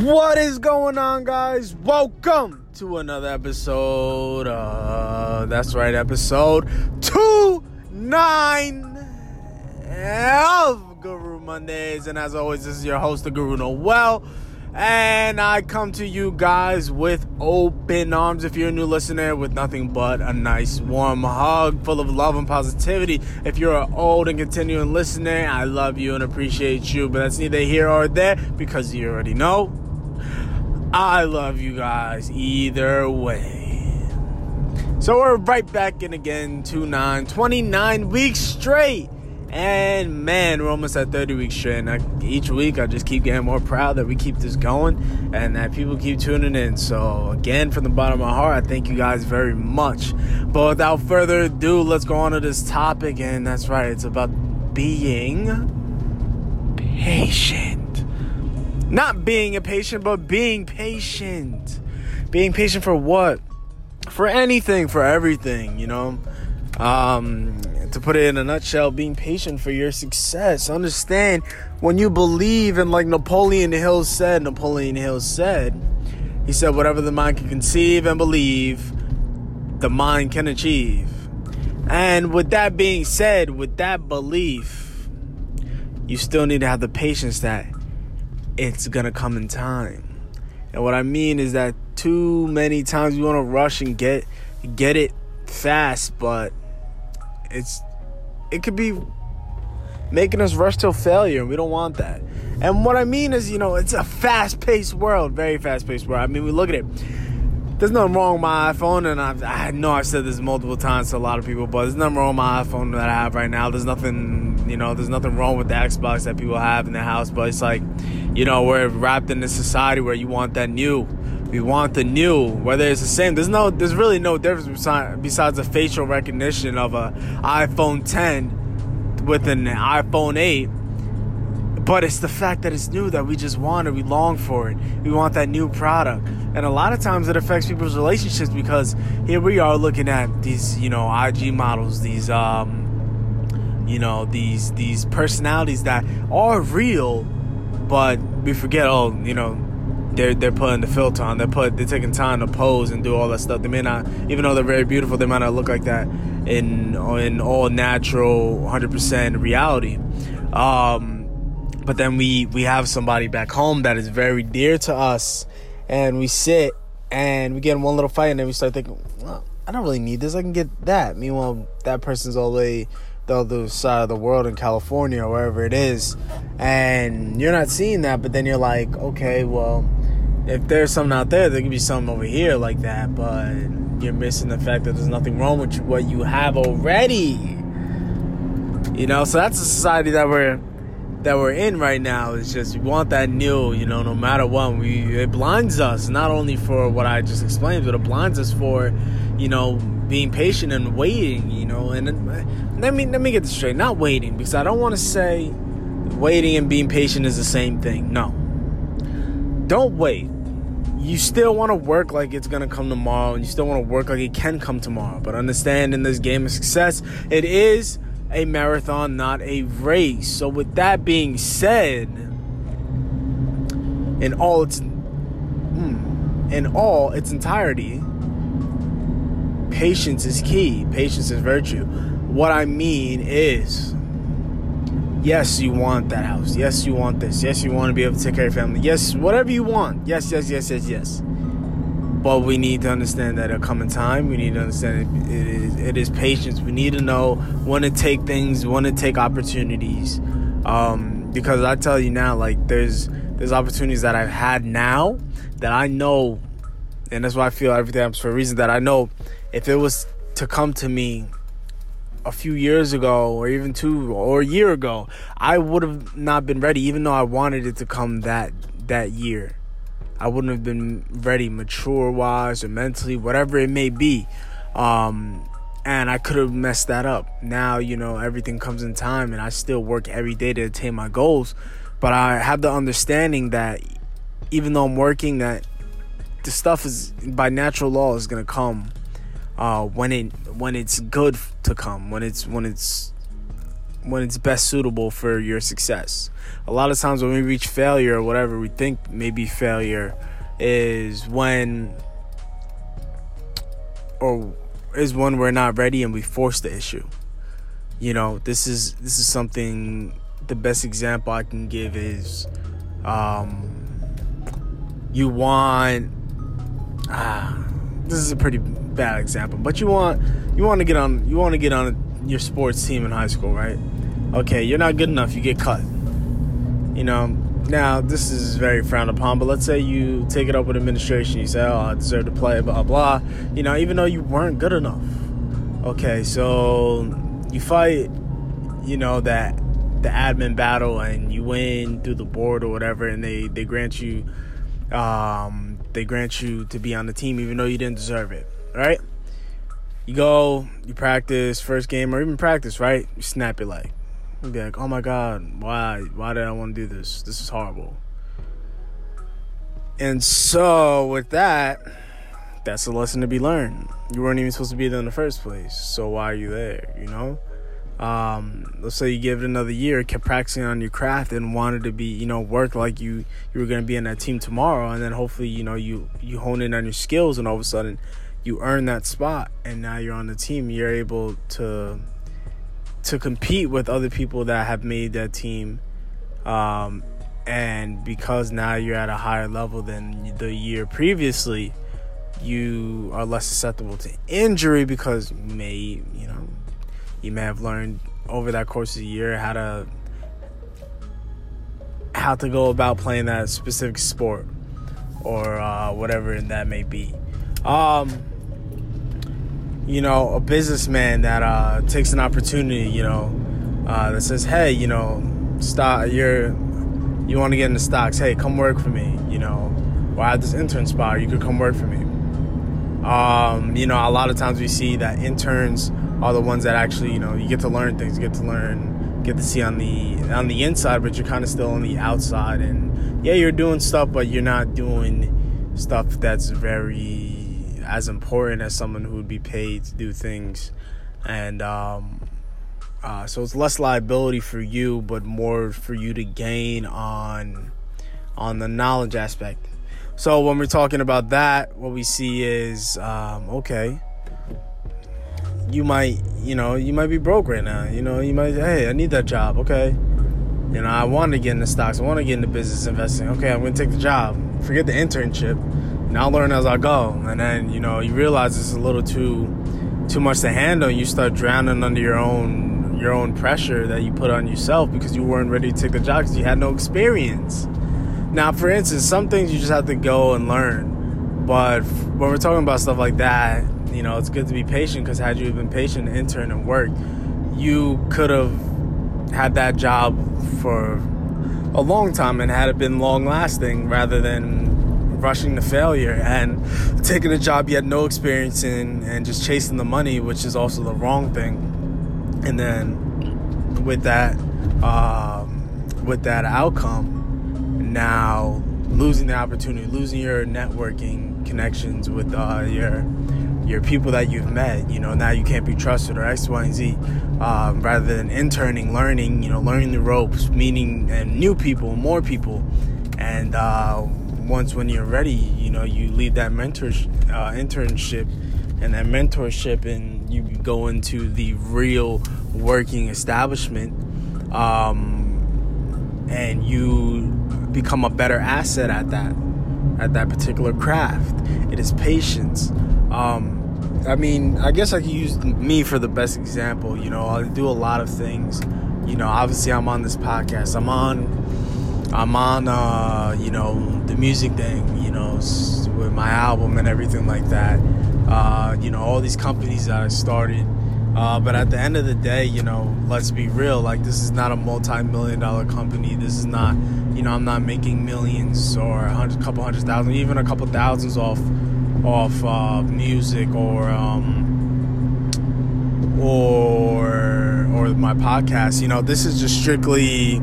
What is going on, guys? Welcome to another episode. Uh, that's right, episode two nine of Guru Mondays. And as always, this is your host, the Guru Noel. And I come to you guys with open arms. If you're a new listener, with nothing but a nice warm hug full of love and positivity. If you're an old and continuing listener, I love you and appreciate you. But that's neither here or there because you already know. I love you guys either way. So we're right back in again, 2 9, 29 weeks straight. And man, we're almost at 30 weeks straight. And I, each week, I just keep getting more proud that we keep this going and that people keep tuning in. So, again, from the bottom of my heart, I thank you guys very much. But without further ado, let's go on to this topic. And that's right, it's about being patient. Not being impatient, but being patient. Being patient for what? For anything, for everything, you know? Um, to put it in a nutshell, being patient for your success. Understand when you believe, in, like Napoleon Hill said, Napoleon Hill said, he said, whatever the mind can conceive and believe, the mind can achieve. And with that being said, with that belief, you still need to have the patience that it's gonna come in time. And what I mean is that too many times we want to rush and get get it fast, but it's it could be making us rush till failure and we don't want that. And what i mean is you know it's a fast-paced world very fast-paced world. I mean we look at it there's nothing wrong with my iphone and I've, i know i've said this multiple times to a lot of people but there's nothing wrong with my iphone that i have right now. There's nothing you know there's nothing wrong with the xbox that people have in their house but it's like you know we're wrapped in this society where you want that new. We want the new whether it's the same. There's no there's really no difference besides the facial recognition of a iphone 10 with an iphone 8 but it's the fact that it's new that we just want it we long for it. We want that new product. And a lot of times it affects people's relationships because here we are looking at these you know ig models these um you know these these personalities that are real but we forget oh you know they're they're putting the filter on. They're put they're taking time to pose and do all that stuff. They may not, even though they're very beautiful, they might not look like that in in all natural, 100% reality. Um, but then we we have somebody back home that is very dear to us, and we sit and we get in one little fight, and then we start thinking, well, I don't really need this. I can get that. Meanwhile, that person's way the other side of the world in California or wherever it is, and you're not seeing that. But then you're like, okay, well if there's something out there, there could be something over here like that, but you're missing the fact that there's nothing wrong with what you have already. You know, so that's the society that we're that we're in right now. is just we want that new, you know, no matter what. We it blinds us not only for what I just explained, but it blinds us for, you know, being patient and waiting. You know, and let me let me get this straight. Not waiting because I don't want to say waiting and being patient is the same thing. No, don't wait you still want to work like it's gonna come tomorrow, and you still want to work like it can come tomorrow. But understand in this game of success, it is a marathon, not a race. So, with that being said, in all its mm, in all its entirety, patience is key. Patience is virtue. What I mean is Yes, you want that house. Yes, you want this. Yes, you want to be able to take care of your family. Yes, whatever you want. Yes, yes, yes, yes, yes. But we need to understand that a coming time. We need to understand it, is it is patience. We need to know when to take things, when to take opportunities. Um, because I tell you now, like there's there's opportunities that I've had now that I know, and that's why I feel everything happens for a reason. That I know if it was to come to me a few years ago or even two or a year ago, I would have not been ready, even though I wanted it to come that that year. I wouldn't have been ready mature wise or mentally, whatever it may be. Um, and I could have messed that up. Now, you know, everything comes in time and I still work every day to attain my goals. But I have the understanding that even though I'm working that the stuff is by natural law is gonna come uh, when it when it's good to come, when it's when it's when it's best suitable for your success. A lot of times when we reach failure or whatever we think may be failure is when or is when we're not ready and we force the issue. You know, this is this is something the best example I can give is um you want ah this is a pretty bad example, but you want you want to get on you want to get on your sports team in high school, right? Okay, you're not good enough, you get cut. You know, now this is very frowned upon, but let's say you take it up with administration, you say, "Oh, I deserve to play," blah blah. You know, even though you weren't good enough. Okay, so you fight, you know that the admin battle and you win through the board or whatever, and they they grant you um, they grant you to be on the team even though you didn't deserve it, right? You go, you practice first game or even practice, right? You snap your leg. You be like, oh my god, why? Why did I want to do this? This is horrible. And so with that, that's a lesson to be learned. You weren't even supposed to be there in the first place. So why are you there? You know? um, let's say you give it another year, kept practicing on your craft, and wanted to be, you know, work like you you were going to be in that team tomorrow, and then hopefully, you know, you you hone in on your skills, and all of a sudden, you earn that spot, and now you're on the team. You're able to to compete with other people that have made that team, um, and because now you're at a higher level than the year previously, you are less susceptible to injury because you may, you know you may have learned over that course of the year how to how to go about playing that specific sport or uh, whatever that may be. Um, you know, a businessman that uh, takes an opportunity, you know, uh, that says, "Hey, you know, stock, you're you want to get into stocks? Hey, come work for me. You know, or I have this intern spot. You could come work for me." Um, you know, a lot of times we see that interns are the ones that actually, you know, you get to learn things, you get to learn, get to see on the on the inside, but you're kind of still on the outside. And yeah, you're doing stuff, but you're not doing stuff that's very as important as someone who would be paid to do things. And um, uh, so it's less liability for you, but more for you to gain on on the knowledge aspect. So when we're talking about that, what we see is um, okay you might, you know, you might be broke right now. You know, you might, hey, I need that job. Okay. You know, I want to get into stocks. I want to get into business investing. Okay, I'm going to take the job. Forget the internship. And I'll learn as I go. And then, you know, you realize it's a little too too much to handle. And you start drowning under your own your own pressure that you put on yourself because you weren't ready to take the job because you had no experience. Now, for instance, some things you just have to go and learn. But when we're talking about stuff like that, you know, it's good to be patient because had you been patient, intern, and work, you could have had that job for a long time and had it been long lasting rather than rushing to failure and taking a job you had no experience in and just chasing the money, which is also the wrong thing. And then with that, um, with that outcome, now losing the opportunity, losing your networking connections with uh, your your people that you've met. You know, now you can't be trusted or X, Y, and Z. Um, rather than interning, learning, you know, learning the ropes, meeting and new people, more people, and uh, once when you're ready, you know, you leave that mentor uh, internship and that mentorship, and you go into the real working establishment, um, and you become a better asset at that at that particular craft. It is patience. Um, I mean, I guess I could use me for the best example. You know, I do a lot of things. You know, obviously I'm on this podcast. I'm on, I'm on, uh, you know, the music thing. You know, with my album and everything like that. Uh, you know, all these companies that I started. Uh, but at the end of the day, you know, let's be real. Like, this is not a multi-million dollar company. This is not, you know, I'm not making millions or a hundred, couple hundred thousand, even a couple thousands off off uh, music or um, or or my podcast. You know, this is just strictly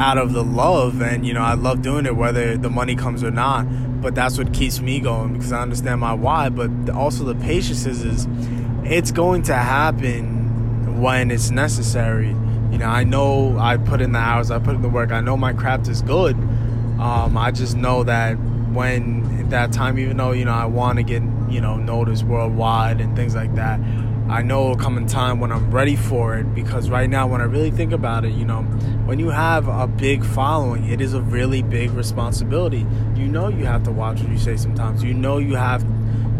out of the love, and you know, I love doing it whether the money comes or not. But that's what keeps me going because I understand my why. But also the patience is, is it's going to happen when it's necessary. You know, I know I put in the hours, I put in the work. I know my craft is good. Um, I just know that when that time, even though you know I want to get you know noticed worldwide and things like that, I know it will come in time when I'm ready for it. Because right now, when I really think about it, you know, when you have a big following, it is a really big responsibility. You know, you have to watch what you say sometimes. You know, you have,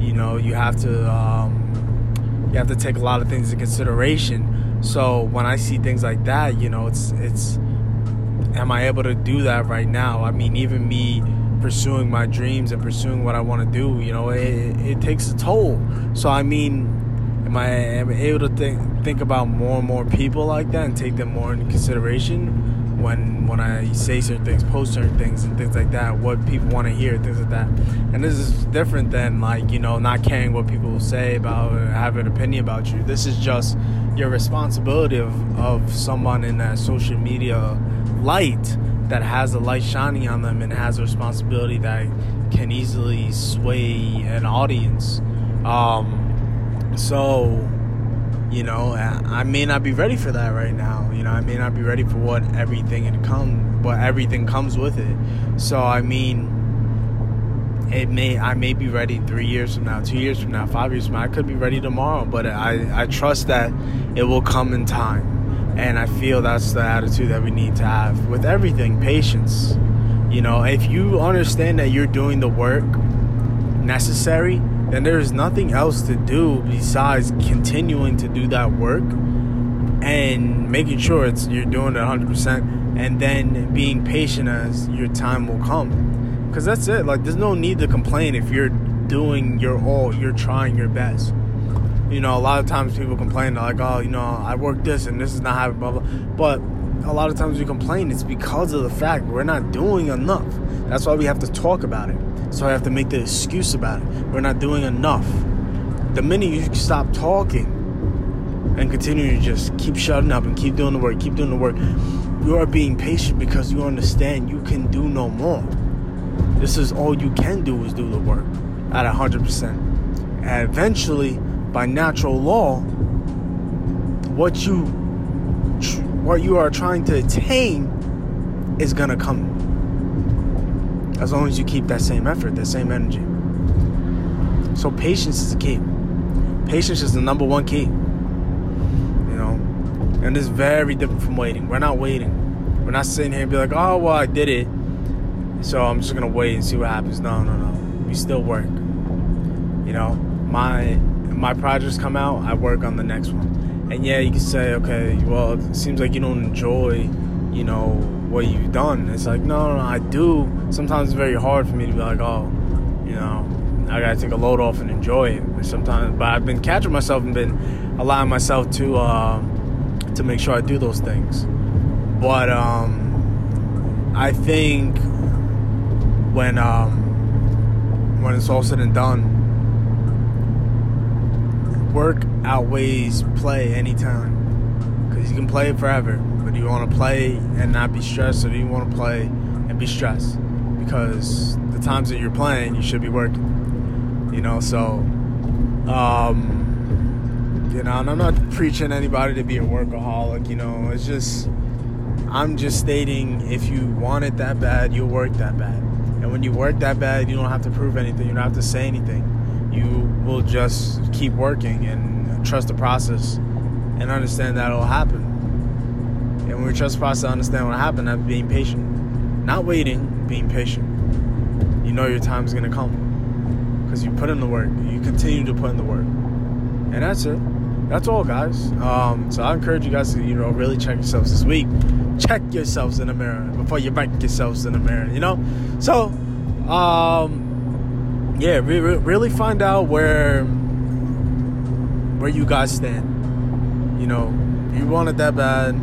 you know, you have to. Um, you have to take a lot of things into consideration. So when I see things like that, you know, it's it's am I able to do that right now? I mean, even me pursuing my dreams and pursuing what I want to do, you know, it, it takes a toll. So I mean, am I am able to think think about more and more people like that and take them more into consideration? when when I say certain things, post certain things, and things like that, what people want to hear, things like that. And this is different than like you know not caring what people say about have an opinion about you. This is just your responsibility of of someone in that social media light that has a light shining on them and has a responsibility that can easily sway an audience. Um, so you know i may not be ready for that right now. You know i may not be ready for what everything it come but everything comes with it. So i mean it may i may be ready three years from now two years from now five years from now. I could be ready tomorrow but i i trust that it will come in time. And i feel that's the attitude that we need to have with everything patience. You know if you understand that you're doing the work necessary then there's nothing else to do besides continuing to do that work and making sure it's you're doing it 100% and then being patient as your time will come. Because that's it. Like there's no need to complain if you're doing your all you're trying your best. You know a lot of times people complain like oh you know i work this and this is not happening blah blah. But a lot of times we complain it's because of the fact we're not doing enough that's why we have to talk about it so I have to make the excuse about it. We're not doing enough. The minute you stop talking and continue to just keep shutting up and keep doing the work, keep doing the work, you are being patient because you understand you can do no more. This is all you can do is do the work at 100%. And eventually, by natural law, what you what you are trying to attain is going to come as long as you keep that same effort, that same energy. So patience is the key. Patience is the number one key. You know, and it's very different from waiting. We're not waiting. We're not sitting here and be like, oh well, I did it, so I'm just gonna wait and see what happens. No, no, no. We still work. You know, my my projects come out, I work on the next one. And yeah, you can say, okay, well, it seems like you don't enjoy, you know, what you've done. It's like, no, no, no, I do. Sometimes it's very hard for me to be like, oh, you know, I gotta take a load off and enjoy it. But sometimes, but I've been catching myself and been allowing myself to uh, to make sure I do those things. But um, I think when um, when it's all said and done, work outweighs play anytime because you can play it forever you want to play and not be stressed, or do you want to play and be stressed? Because the times that you're playing, you should be working. You know, so um, you know, and I'm not preaching anybody to be a workaholic. You know, it's just I'm just stating if you want it that bad, you'll work that bad. And when you work that bad, you don't have to prove anything. You don't have to say anything. You will just keep working and trust the process and understand that it'll happen. And when we trust the process, to understand what happened, that's being patient. Not waiting, being patient. You know your time is going to come. Because you put in the work. You continue to put in the work. And that's it. That's all, guys. Um, so I encourage you guys to, you know, really check yourselves this week. Check yourselves in the mirror before you break yourselves in the mirror, you know? So, um, yeah, re- really find out where where you guys stand. You know, you want it that bad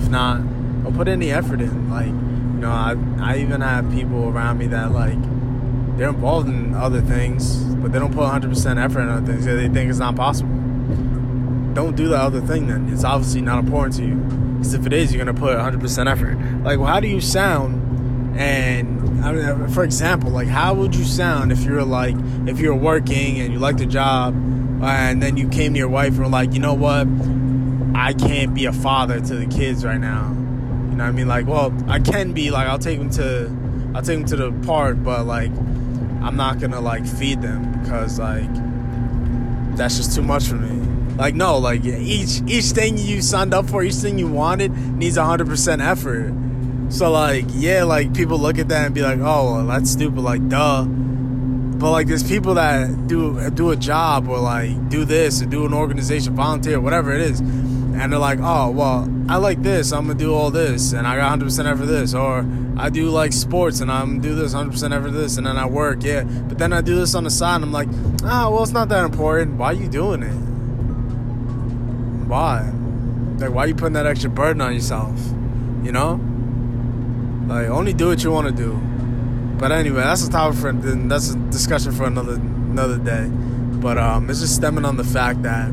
if not, don't put any effort in. Like, you know, I I even have people around me that like they're involved in other things, but they don't put 100% effort in other things. They think it's not possible. Don't do the other thing then. It's obviously not important to you. Because if it is, you're gonna put 100% effort. Like, well, how do you sound? And I mean, for example, like, how would you sound if you're like, if you're working and you like the job, and then you came to your wife and were like, you know what? I can't be a father to the kids right now. You know what I mean? Like, well, I can be like I'll take them to I'll take them to the park, but like I'm not gonna like feed them because like that's just too much for me. Like no, like each each thing you signed up for, each thing you wanted needs 100% effort. So like yeah, like people look at that and be like, oh, well, that's stupid. Like duh. But like there's people that do do a job or like do this or do an organization, volunteer, whatever it is, and they're like, oh well, I like this, I'm gonna do all this, and I got 100% effort this, or I do like sports and I'm do this 100% effort this, and then I work, yeah. But then I do this on the side, and I'm like, ah, well, it's not that important. Why are you doing it? Why? Like, why are you putting that extra burden on yourself? You know? Like, only do what you want to do. But anyway, that's a topic for that's a discussion for another another day. But um, it's just stemming on the fact that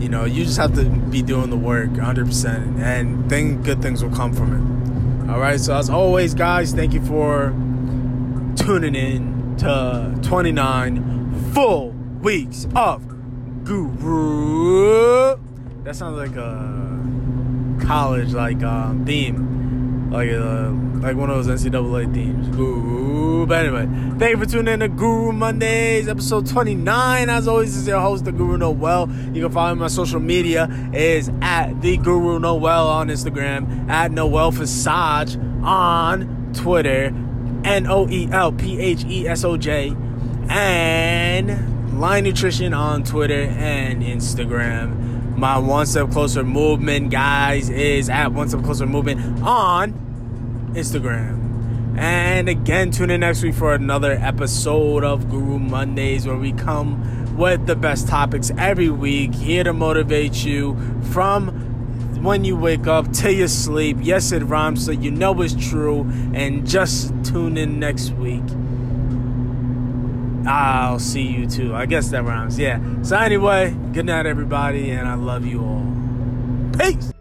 you know you just have to be doing the work 100%, and thing good things will come from it. All right. So as always, guys, thank you for tuning in to 29 full weeks of Guru that sounds like a college like um, theme, like uh, like one of those NCAA themes. Guru. But anyway, thank you for tuning in to Guru Mondays, episode 29. As always, is your host, the Guru Noel. You can follow me on social media is at the Guru Noel on Instagram, at Noel Phesoj on Twitter, N O E L P H E S O J, and Line Nutrition on Twitter and Instagram my One Step Closer movement, guys, is at One Step Closer movement on Instagram. And again, tune in next week for another episode of Guru Mondays where we come with the best topics every week, here to motivate you from when you wake up till you sleep. Yes, it rhymes, so you know it's true. And just tune in next week. I'll see you too. I guess that rhymes. Yeah. So anyway, good night everybody and I love you all. Peace.